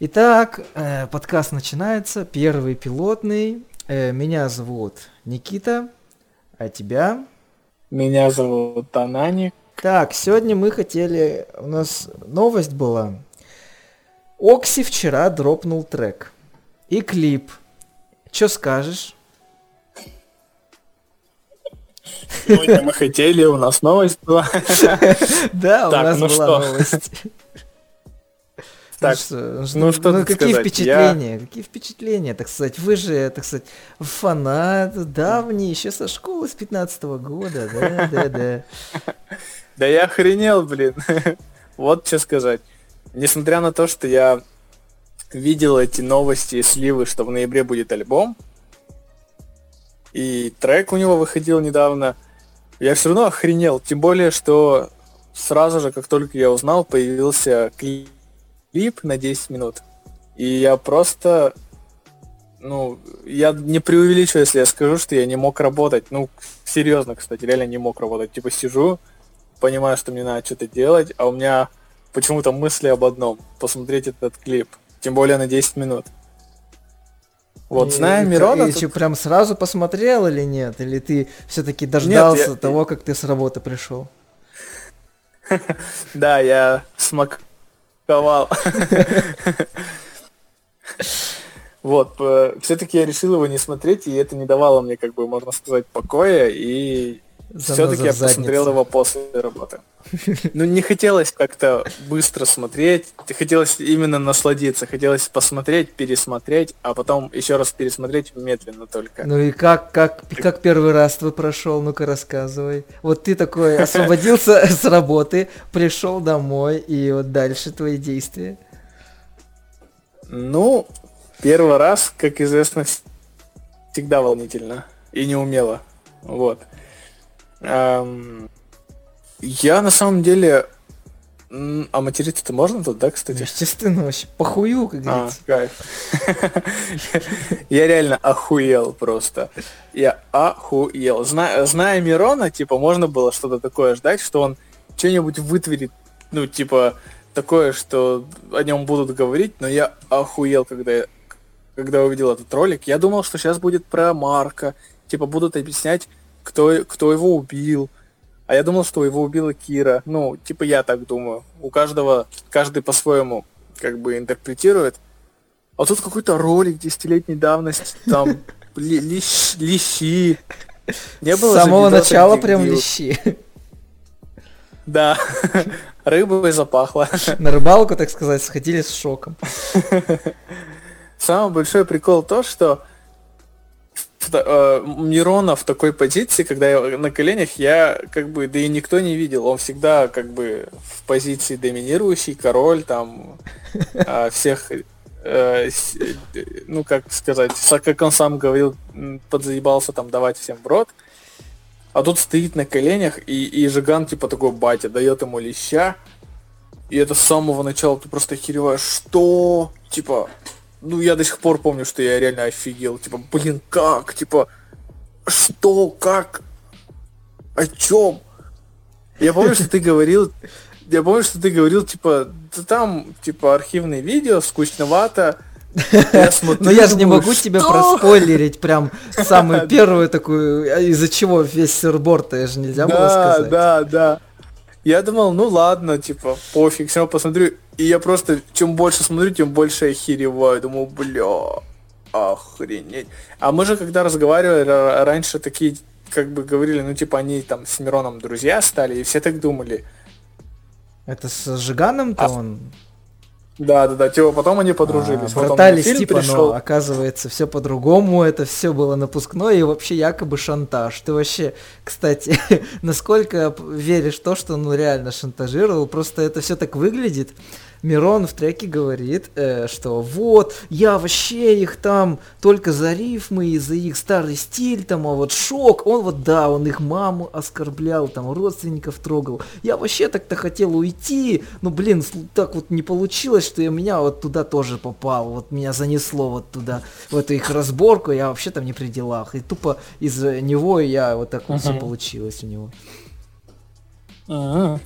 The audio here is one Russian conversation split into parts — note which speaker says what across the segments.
Speaker 1: Итак, э, подкаст начинается, первый пилотный. Э, меня зовут Никита, а тебя?
Speaker 2: Меня зовут Танани.
Speaker 1: Так, сегодня мы хотели... У нас новость была. Окси вчера дропнул трек. И клип. Чё скажешь?
Speaker 2: Сегодня мы хотели, у нас новость была.
Speaker 1: Да, у нас ну была новость. Так, ну что, ну, что ну какие сказать? впечатления? Я... Какие впечатления, так сказать? Вы же, так сказать, фанат давний, еще со школы с 15 -го года, да, да, да.
Speaker 2: Да я охренел, блин. Вот что сказать. Несмотря на то, что я видел эти новости и сливы, что в ноябре будет альбом, и трек у него выходил недавно, я все равно охренел. Тем более, что сразу же, как только я узнал, появился клип клип на 10 минут. И я просто, ну, я не преувеличу, если я скажу, что я не мог работать. Ну, серьезно, кстати, реально не мог работать. Типа сижу, понимаю, что мне надо что-то делать, а у меня почему-то мысли об одном. Посмотреть этот клип. Тем более на 10 минут.
Speaker 1: Вот, зная Мирона... Ты тут... прям сразу посмотрел или нет? Или ты все-таки дождался нет, я... того, как ты с работы пришел?
Speaker 2: Да, я смог ковал. Вот, все-таки я решил его не смотреть, и это не давало мне, как бы, можно сказать, покоя, и все-таки я посмотрел его после работы. Ну, не хотелось как-то быстро смотреть, хотелось именно насладиться, хотелось посмотреть, пересмотреть, а потом еще раз пересмотреть медленно только.
Speaker 1: Ну и как, как, как первый раз твой прошел, ну-ка рассказывай. Вот ты такой освободился с работы, пришел домой, и вот дальше твои действия.
Speaker 2: Ну, первый раз, как известно, всегда волнительно и неумело. Вот. Эм, я на самом деле... А материться-то можно тут, да, кстати?
Speaker 1: Естественно, вообще похую, как а, говорится. А,
Speaker 2: кайф. Я реально охуел просто. Я охуел. Зная, Мирона, типа, можно было что-то такое ждать, что он что-нибудь вытворит, ну, типа, такое, что о нем будут говорить, но я охуел, когда когда увидел этот ролик. Я думал, что сейчас будет про Марка, типа, будут объяснять, кто, кто его убил. А я думал, что его убила Кира. Ну, типа я так думаю. У каждого, каждый по-своему как бы интерпретирует. А тут какой-то ролик десятилетней давности, там ли, лищ, лищи.
Speaker 1: Не было С самого начала прям лищи.
Speaker 2: Да, рыбой запахло.
Speaker 1: На рыбалку, так сказать, сходили с шоком.
Speaker 2: Самый большой прикол то, что э, Мирона в такой позиции, когда я на коленях, я как бы, да и никто не видел, он всегда как бы в позиции доминирующий, король там э, всех, э, ну как сказать, как он сам говорил, подзаебался там давать всем в рот. А тут стоит на коленях, и, и Жиган, типа, такой батя, дает ему леща. И это с самого начала ты просто охереваешь, что? Типа, ну, я до сих пор помню, что я реально офигел. Типа, блин, как? Типа, что? Как? О чем? Я помню, что ты говорил, я помню, что ты говорил, типа, да там, типа, архивные видео, скучновато.
Speaker 1: Но я же не могу тебе проспойлерить прям самую первую такую, а из-за чего весь сырборд, это же нельзя было сказать.
Speaker 2: Да, да, да. Я думал, ну ладно, типа, пофиг, все посмотрю. И я просто, чем больше смотрю, тем больше охереваю. Думаю, бля, охренеть. А мы же, когда разговаривали раньше, такие, как бы говорили, ну, типа, они там с Мироном друзья стали, и все так думали.
Speaker 1: Это с Жиганом-то а... он
Speaker 2: да, да, да, типа потом они подружились.
Speaker 1: А, братались, типа, пришел. но оказывается все по-другому, это все было напускное и вообще якобы шантаж. Ты вообще, кстати, насколько веришь в то, что он реально шантажировал, просто это все так выглядит, Мирон в треке говорит, э, что вот, я вообще их там только за рифмы и за их старый стиль, там, а вот шок, он вот, да, он их маму оскорблял, там, родственников трогал. Я вообще так-то хотел уйти, но, блин, так вот не получилось, что я меня вот туда тоже попал, вот меня занесло вот туда, в эту их разборку, я вообще там не при делах. И тупо из-за него я вот так вот uh-huh. все получилось у него.
Speaker 2: Uh-huh.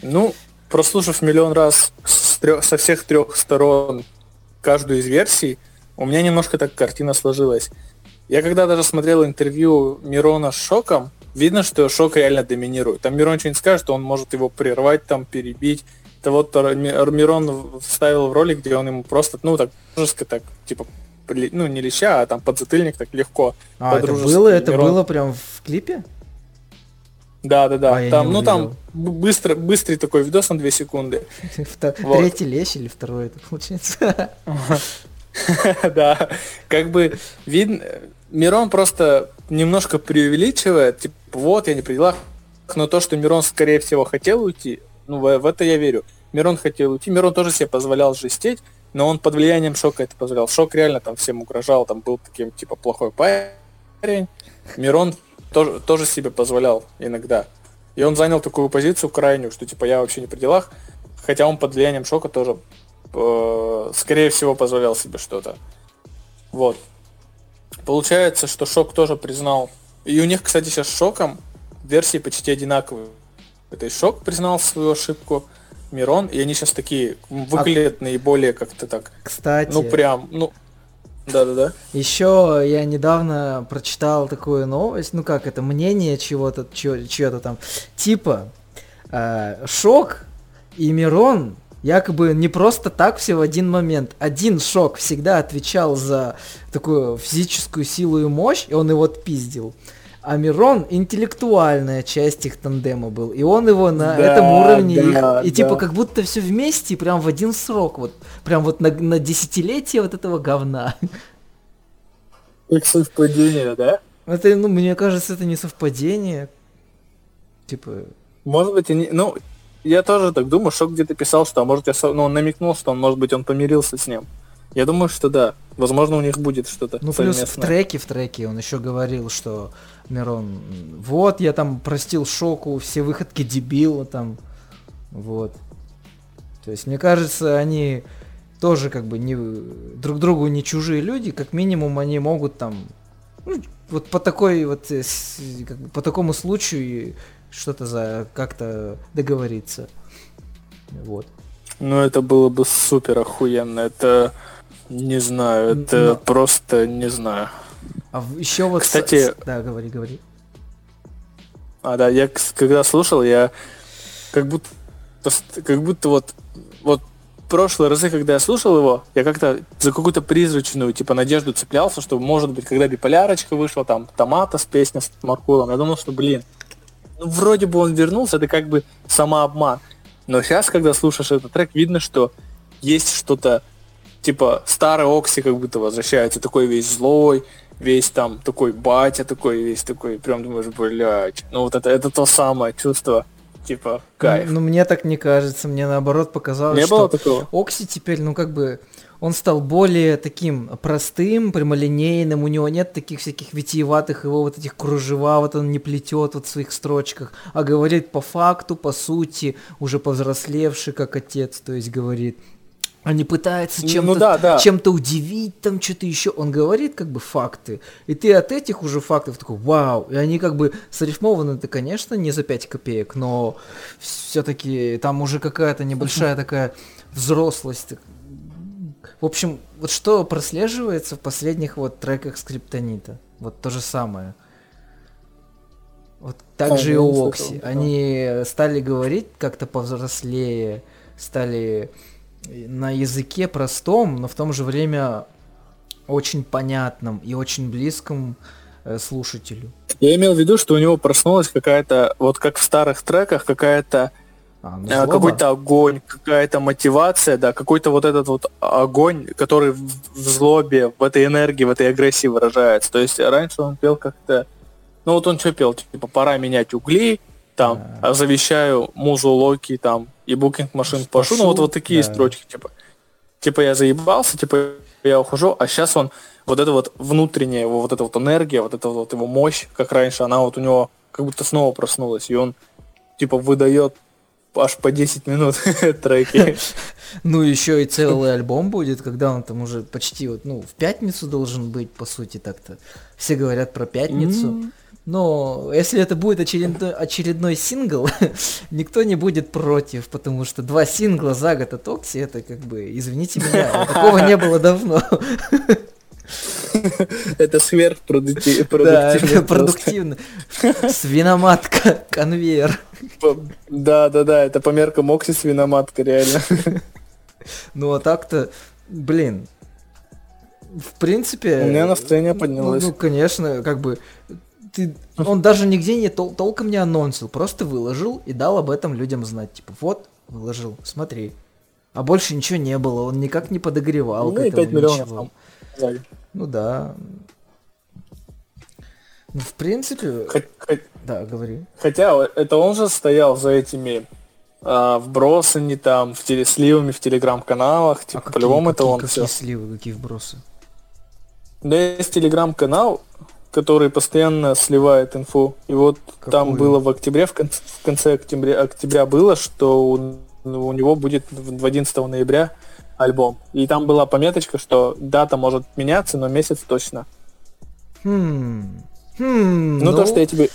Speaker 2: Ну, прослушав миллион раз с трех, со всех трех сторон каждую из версий, у меня немножко так картина сложилась. Я когда даже смотрел интервью Мирона с Шоком, видно, что Шок реально доминирует. Там Мирон что-нибудь скажет, он может его прервать, там, перебить. Это вот Мирон вставил в ролик, где он ему просто, ну, так, жестко так, типа, ну, не леща, а там подзатыльник так легко.
Speaker 1: А, это было, это Мирон... было прям в клипе?
Speaker 2: Да, да, да. А, там, ну там быстро, быстрый такой видос на 2 секунды.
Speaker 1: Третий лещ или второй это получается?
Speaker 2: Да, как бы видно, Мирон просто немножко преувеличивает, типа, вот, я не при делах, но то, что Мирон, скорее всего, хотел уйти, ну, в, в это я верю. Мирон хотел уйти, Мирон тоже себе позволял жестеть, но он под влиянием шока это позволял. Шок реально там всем угрожал, там был таким, типа, плохой парень. Мирон тоже, тоже себе позволял иногда. И он занял такую позицию крайнюю, что типа я вообще не при делах, хотя он под влиянием шока тоже, э, скорее всего, позволял себе что-то. Вот. Получается, что шок тоже признал. И у них, кстати, сейчас шоком версии почти одинаковые. Это и шок признал свою ошибку, Мирон, и они сейчас такие выглядят а... наиболее как-то так.
Speaker 1: Кстати.
Speaker 2: Ну прям, ну да-да-да.
Speaker 1: Еще я недавно прочитал такую новость, ну как это, мнение чего-то, чего-то там, типа, э, Шок и Мирон якобы не просто так все в один момент. Один Шок всегда отвечал за такую физическую силу и мощь, и он его отпиздил. А Мирон интеллектуальная часть их тандема был. И он его на да, этом уровне да, их, да. и типа как будто все вместе, прям в один срок. Вот прям вот на, на десятилетие вот этого говна.
Speaker 2: Как совпадение, да?
Speaker 1: Это, ну, мне кажется, это не совпадение. Типа.
Speaker 2: Может быть, и не. Ну, я тоже так думаю, что где-то писал, что, а может, я, ну, он намекнул, что он, может быть, он помирился с ним. Я думаю, что да. Возможно, у них будет что-то.
Speaker 1: Ну, плюс в треке, в треке он еще говорил, что Мирон, вот, я там простил шоку, все выходки дебила там. Вот. То есть, мне кажется, они тоже как бы не друг другу не чужие люди, как минимум они могут там ну, вот по такой вот э, как бы, по такому случаю что-то за как-то договориться. Вот.
Speaker 2: Ну это было бы супер охуенно. Это не знаю, это Но... просто не знаю.
Speaker 1: А еще вот...
Speaker 2: Кстати...
Speaker 1: Да, говори, говори.
Speaker 2: А, да, я когда слушал, я как будто как будто вот вот прошлые разы, когда я слушал его, я как-то за какую-то призрачную, типа, надежду цеплялся, что, может быть, когда биполярочка вышла, там, Томата с песней с Маркулом, я думал, что, блин, ну, вроде бы он вернулся, это как бы самообман. Но сейчас, когда слушаешь этот трек, видно, что есть что-то типа старый Окси как будто возвращается, такой весь злой, весь там такой батя, такой весь такой, прям думаешь, блядь, ну вот это, это то самое чувство, типа, кайф.
Speaker 1: Ну, ну мне так не кажется, мне наоборот показалось,
Speaker 2: не
Speaker 1: что
Speaker 2: было такого?
Speaker 1: Окси теперь, ну как бы, он стал более таким простым, прямолинейным, у него нет таких всяких витиеватых его вот этих кружева, вот он не плетет вот в своих строчках, а говорит по факту, по сути, уже повзрослевший как отец, то есть говорит, а не пытается чем-то, ну, да, да. чем-то удивить, там что-то еще. Он говорит как бы факты, и ты от этих уже фактов такой, вау, и они как бы срифмованы, это, конечно, не за 5 копеек, но все-таки там уже какая-то небольшая такая взрослость. В общем, вот что прослеживается в последних вот треках Скриптонита, вот то же самое. Вот так же и у Окси. Они стали говорить как-то повзрослее, стали на языке простом, но в то же время очень понятном и очень близком э, слушателю.
Speaker 2: Я имел в виду, что у него проснулась какая-то, вот как в старых треках, какая-то а, ну, э, какой-то огонь, какая-то мотивация, да, какой-то вот этот вот огонь, который в, в злобе, в этой энергии, в этой агрессии выражается. То есть раньше он пел как-то, ну вот он что пел, типа пора менять угли, там, а. завещаю музу Локи, там, и букинг машин пошу, ну вот, вот такие да. строчки, типа, типа я заебался, типа я ухожу, а сейчас он, вот это вот внутренняя его, вот эта вот энергия, вот эта вот его мощь, как раньше, она вот у него как будто снова проснулась, и он, типа, выдает аж по 10 минут треки.
Speaker 1: Ну, еще и целый альбом будет, когда он там уже почти вот, ну, в пятницу должен быть, по сути, так-то. Все говорят про пятницу. Но если это будет очередной, очередной сингл, никто не будет против, потому что два сингла за год от Окси, это как бы, извините меня, такого не было давно.
Speaker 2: Это сверхпродуктивно.
Speaker 1: Да, продуктивно. Свиноматка, конвейер.
Speaker 2: Да, да, да, это по меркам Окси свиноматка, реально.
Speaker 1: Ну а так-то, блин, в принципе...
Speaker 2: У меня настроение поднялось.
Speaker 1: Ну, ну конечно, как бы ты, он даже нигде не тол толком не анонсил, просто выложил и дал об этом людям знать. Типа, вот, выложил, смотри. А больше ничего не было, он никак не подогревал
Speaker 2: ну, этому 5 миллионов.
Speaker 1: Ну да. Ну, в принципе... Хоть, хоть, да, говори.
Speaker 2: Хотя это он же стоял за этими а, вбросами там, в телесливами, в телеграм-каналах. Типа, а по-любому это он
Speaker 1: какие все. сливы, какие вбросы?
Speaker 2: Да есть телеграм-канал, который постоянно сливает инфу. И вот Какую? там было в октябре, в конце, в конце октября, октября было, что у, у него будет в 11 ноября альбом. И там была пометочка, что дата может меняться, но месяц точно.
Speaker 1: Хм. Хм,
Speaker 2: ну, ну, то, что я тебе.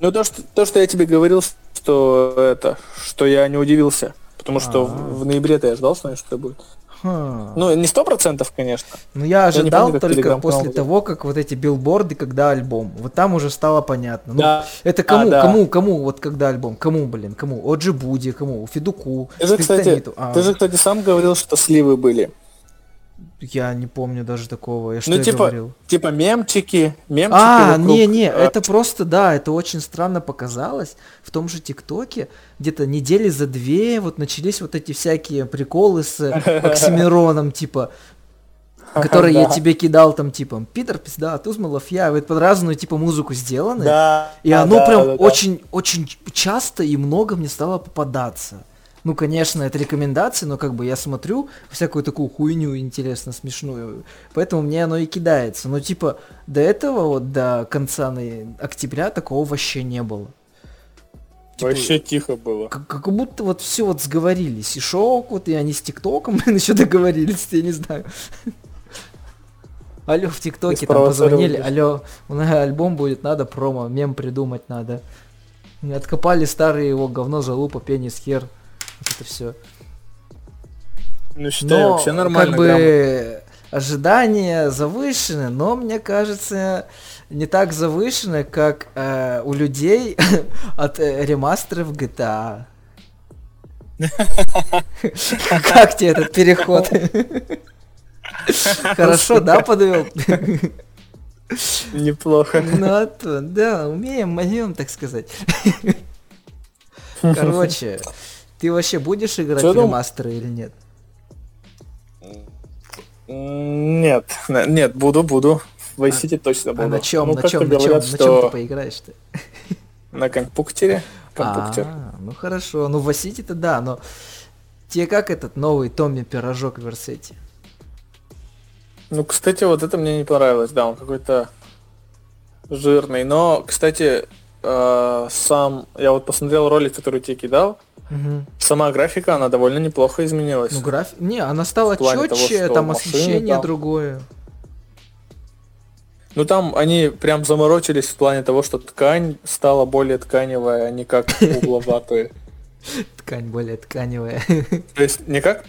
Speaker 2: Ну, то, что, то, что я тебе говорил, что это, что я не удивился. Потому что в, в ноябре-то я ждал, что это будет. Ха. Ну, не сто процентов, конечно.
Speaker 1: Ну, я ожидал я помню, только после того, как вот эти билборды, когда альбом. Вот там уже стало понятно. Ну, да. Это кому, а, да. кому, кому, вот когда альбом? Кому, блин, кому? Оджи Буди, кому? Федуку,
Speaker 2: ты же, кстати, а. ты же, кстати, сам говорил, что сливы были.
Speaker 1: Я не помню даже такого. Я что ну, я
Speaker 2: типа,
Speaker 1: говорил?
Speaker 2: Типа мемчики, мемчики
Speaker 1: А, не-не, а... это просто, да, это очень странно показалось. В том же ТикТоке где-то недели за две вот начались вот эти всякие приколы с Оксимироном, типа, которые я тебе кидал там, типа, Питер, пизда, Тузмалов, я, вот под разную, типа, музыку сделаны.
Speaker 2: Да.
Speaker 1: И оно прям очень, очень часто и много мне стало попадаться. Ну, конечно, это рекомендации, но как бы я смотрю всякую такую хуйню интересно смешную, поэтому мне оно и кидается. Но типа до этого вот до конца октября такого вообще не было.
Speaker 2: Типа, вообще тихо было.
Speaker 1: Как, как будто вот все вот сговорились. И шок, вот и они с ТикТоком, блин, еще договорились, я не знаю. Алло, в ТикТоке там позвонили, алло, у нас альбом будет, надо промо, мем придумать надо. Откопали старые его говно, залупа, пенис, хер вот это все.
Speaker 2: Ну, считаю, но, вообще нормально.
Speaker 1: Как бы грамотно. ожидания завышены, но мне кажется, не так завышены, как э, у людей от э, ремастеров GTA. Как тебе этот переход? Хорошо, да, подвел?
Speaker 2: Неплохо.
Speaker 1: Ну, а да, умеем, моем, так сказать. Короче, ты вообще будешь играть в ремастеры или нет?
Speaker 2: Нет, нет, буду, буду. В Vice City а, точно буду. А
Speaker 1: на чем, ну, на чем, на чем, что... на чем ты поиграешь-то?
Speaker 2: На компьютере. Компьютер.
Speaker 1: А, ну хорошо, ну в Vice City-то да, но тебе как этот новый Томми Пирожок в Версете?
Speaker 2: Ну, кстати, вот это мне не понравилось, да, он какой-то жирный. Но, кстати, э, сам, я вот посмотрел ролик, который тебе кидал,
Speaker 1: Угу.
Speaker 2: Сама графика, она довольно неплохо изменилась.
Speaker 1: Ну, граф... Не, она стала четче, там освещение там... другое.
Speaker 2: Ну там они прям заморочились в плане того, что ткань стала более тканевая, а не как угловатая.
Speaker 1: Ткань более тканевая.
Speaker 2: То есть не как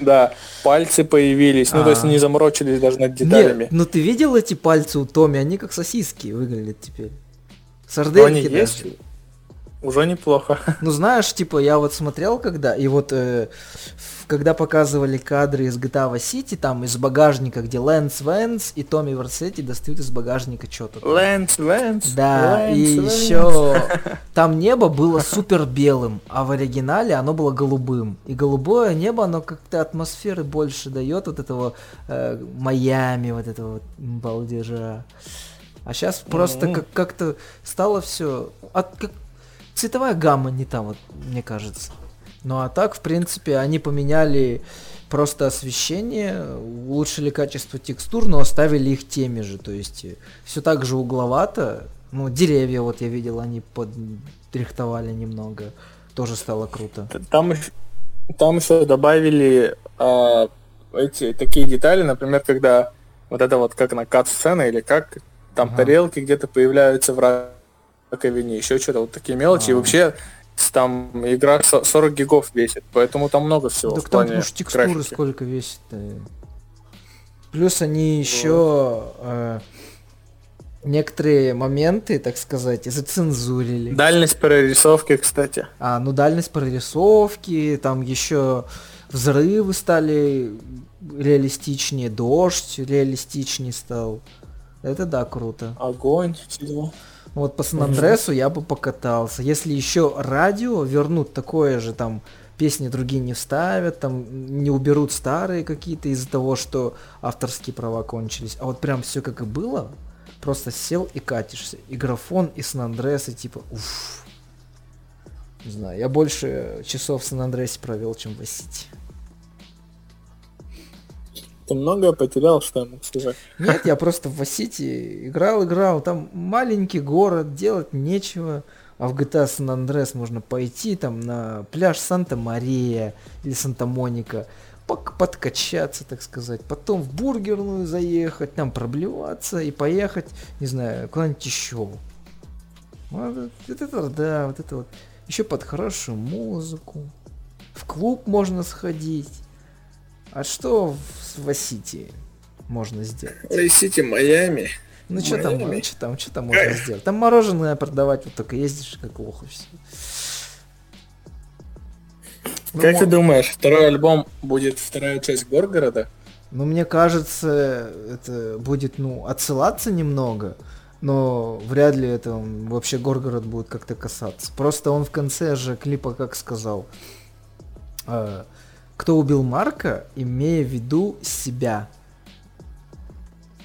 Speaker 2: да, пальцы появились. Ну, то есть а. не заморочились даже над деталями.
Speaker 1: Ну ты видел эти пальцы у Томи? Они как сосиски выглядят теперь. Сардельки
Speaker 2: они есть? Уже неплохо.
Speaker 1: Ну знаешь, типа я вот смотрел когда, и вот э, когда показывали кадры из GTA Vice City, там из багажника, где Лэнс Вэнс и Томми Версетти достают из багажника что-то.
Speaker 2: Лэнс Вэнс.
Speaker 1: Да, Лэнс, и Лэнс. еще там небо было супер белым, а в оригинале оно было голубым. И голубое небо, оно как-то атмосферы больше дает вот этого э, Майами, вот этого вот балдежа. А сейчас mm-hmm. просто как- как-то стало все от как цветовая гамма не там, вот, мне кажется. Ну а так, в принципе, они поменяли просто освещение, улучшили качество текстур, но оставили их теми же. То есть э, все так же угловато. Ну, деревья, вот я видел, они подрихтовали немного. Тоже стало круто.
Speaker 2: Там, там еще добавили а, эти такие детали, например, когда вот это вот как на кат-сцена или как там ага. тарелки где-то появляются в раковине, еще что-то, вот такие мелочи. И а. вообще там игра 40 гигов весит, поэтому там много всего.
Speaker 1: Так там уж текстуры графики. сколько весит. Плюс они еще э, некоторые моменты, так сказать, зацензурили.
Speaker 2: Дальность прорисовки, кстати.
Speaker 1: А, ну дальность прорисовки, там еще взрывы стали реалистичнее, дождь реалистичнее стал. Это да, круто.
Speaker 2: Огонь, всего.
Speaker 1: Вот по Сан-Андресу я бы покатался. Если еще радио вернут такое же, там, песни другие не вставят, там, не уберут старые какие-то из-за того, что авторские права кончились. А вот прям все как и было, просто сел и катишься. И графон, и Сан-Андрес, и типа, уф. Не знаю, я больше часов в Сан-Андресе провел, чем в Сити.
Speaker 2: Ты многое потерял, что я мог сказать?
Speaker 1: Нет, я просто в Сити играл, играл. Там маленький город, делать нечего. А в GTA San Andreas можно пойти там на пляж Санта-Мария или Санта-Моника, подкачаться, так сказать, потом в бургерную заехать, там проблеваться и поехать, не знаю, куда-нибудь еще. Вот это, да, вот это вот. Еще под хорошую музыку. В клуб можно сходить. А что в Васити можно сделать?
Speaker 2: Васити Майами.
Speaker 1: Ну что там, что там, что там можно сделать? Там мороженое продавать, вот только ездишь как лох и все.
Speaker 2: Ну, как ты думаешь, второй альбом будет вторая часть Горгорода?
Speaker 1: Ну, мне кажется, это будет, ну, отсылаться немного, но вряд ли это вообще Горгород будет как-то касаться. Просто он в конце же клипа как сказал, э, кто убил Марка, имея в виду себя.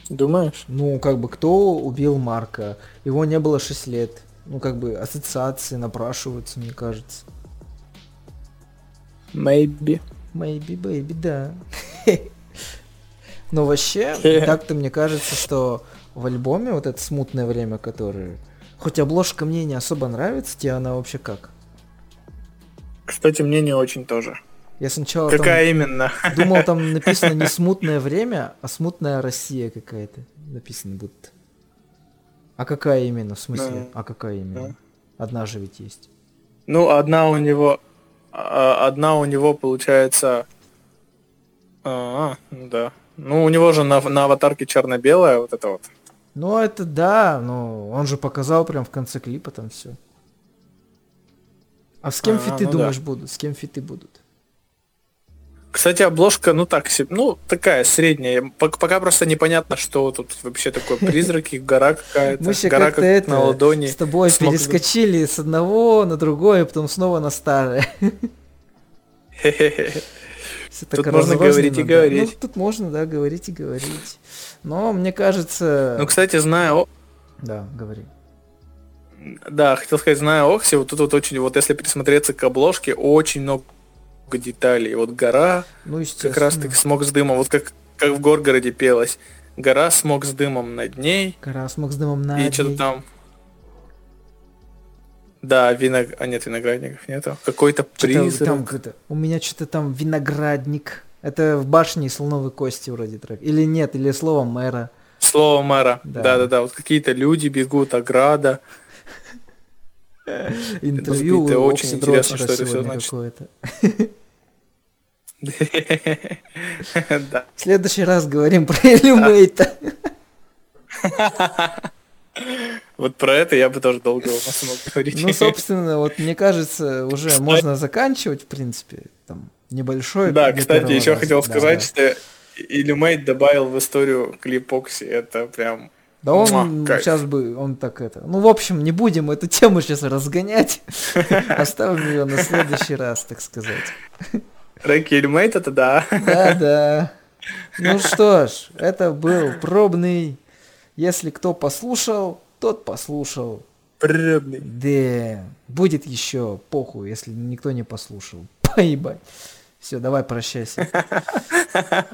Speaker 2: Думаешь?
Speaker 1: Ну, как бы, кто убил Марка? Его не было 6 лет. Ну, как бы, ассоциации напрашиваются, мне кажется.
Speaker 2: Maybe.
Speaker 1: Maybe, baby, да. Но вообще, так-то мне кажется, что в альбоме вот это смутное время, которое... Хоть обложка мне не особо нравится, тебе она вообще как?
Speaker 2: Кстати, мне не очень тоже.
Speaker 1: Я сначала
Speaker 2: Какая там, именно?
Speaker 1: Думал, там написано не смутное время, а смутная Россия какая-то. Написано будет. А какая именно? В смысле? Да. А какая именно? Да. Одна же ведь есть.
Speaker 2: Ну, одна у него... А, одна у него получается... А, ну да. Ну, у него же на, на аватарке черно-белая вот это вот.
Speaker 1: Ну, это да, но он же показал прям в конце клипа там все. А с кем а, фиты ну думаешь да. будут? С кем фиты будут?
Speaker 2: Кстати, обложка, ну так ну такая средняя. Пока просто непонятно, что тут вообще такое призраки, гора какая-то.
Speaker 1: Мы
Speaker 2: гора
Speaker 1: как это на ладони. С тобой Смог... перескочили с одного на другое, потом снова на старое.
Speaker 2: Тут можно говорить и говорить.
Speaker 1: Ну, тут можно, да, говорить и говорить. Но мне кажется...
Speaker 2: Ну, кстати, знаю...
Speaker 1: Да, говори.
Speaker 2: Да, хотел сказать, зная Окси, вот тут вот очень, вот если присмотреться к обложке, очень много много деталей. Вот гора, ну, как раз таки смог с дымом, вот как, как в Горгороде пелось. Гора смог с дымом над ней.
Speaker 1: Гора смог с дымом над ней.
Speaker 2: И что-то там. Да, виног... А нет, виноградников нету. Какой-то призрак. Там,
Speaker 1: это... У меня что-то там виноградник. Это в башне слоновой кости вроде трек. Или нет, или слово мэра.
Speaker 2: Слово мэра. Да-да-да. Вот какие-то люди бегут, ограда.
Speaker 1: Интервью это очень интересно, что это все значит. В следующий раз говорим про Элюмейта.
Speaker 2: Вот про это я бы тоже долго смог говорить.
Speaker 1: Ну, собственно, вот мне кажется, уже можно заканчивать, в принципе, там, небольшой.
Speaker 2: Да, кстати, еще хотел сказать, что Illumate добавил в историю клип Окси, это прям
Speaker 1: да он Муа, сейчас бы, он так это... Ну, в общем, не будем эту тему сейчас разгонять. Оставим ее на следующий раз, так сказать.
Speaker 2: Рэки Ильмейт это да.
Speaker 1: Да, да. Ну что ж, это был пробный. Если кто послушал, тот послушал.
Speaker 2: Пробный.
Speaker 1: Да. Будет еще похуй, если никто не послушал. Поебать. Все, давай прощайся.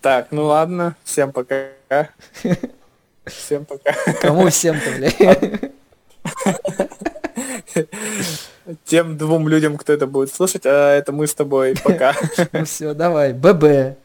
Speaker 2: Так, ну ладно. Всем пока. Всем пока.
Speaker 1: Кому всем-то, блядь?
Speaker 2: Тем двум людям, кто это будет слушать, а это мы с тобой. Пока.
Speaker 1: Ну все, давай. ББ.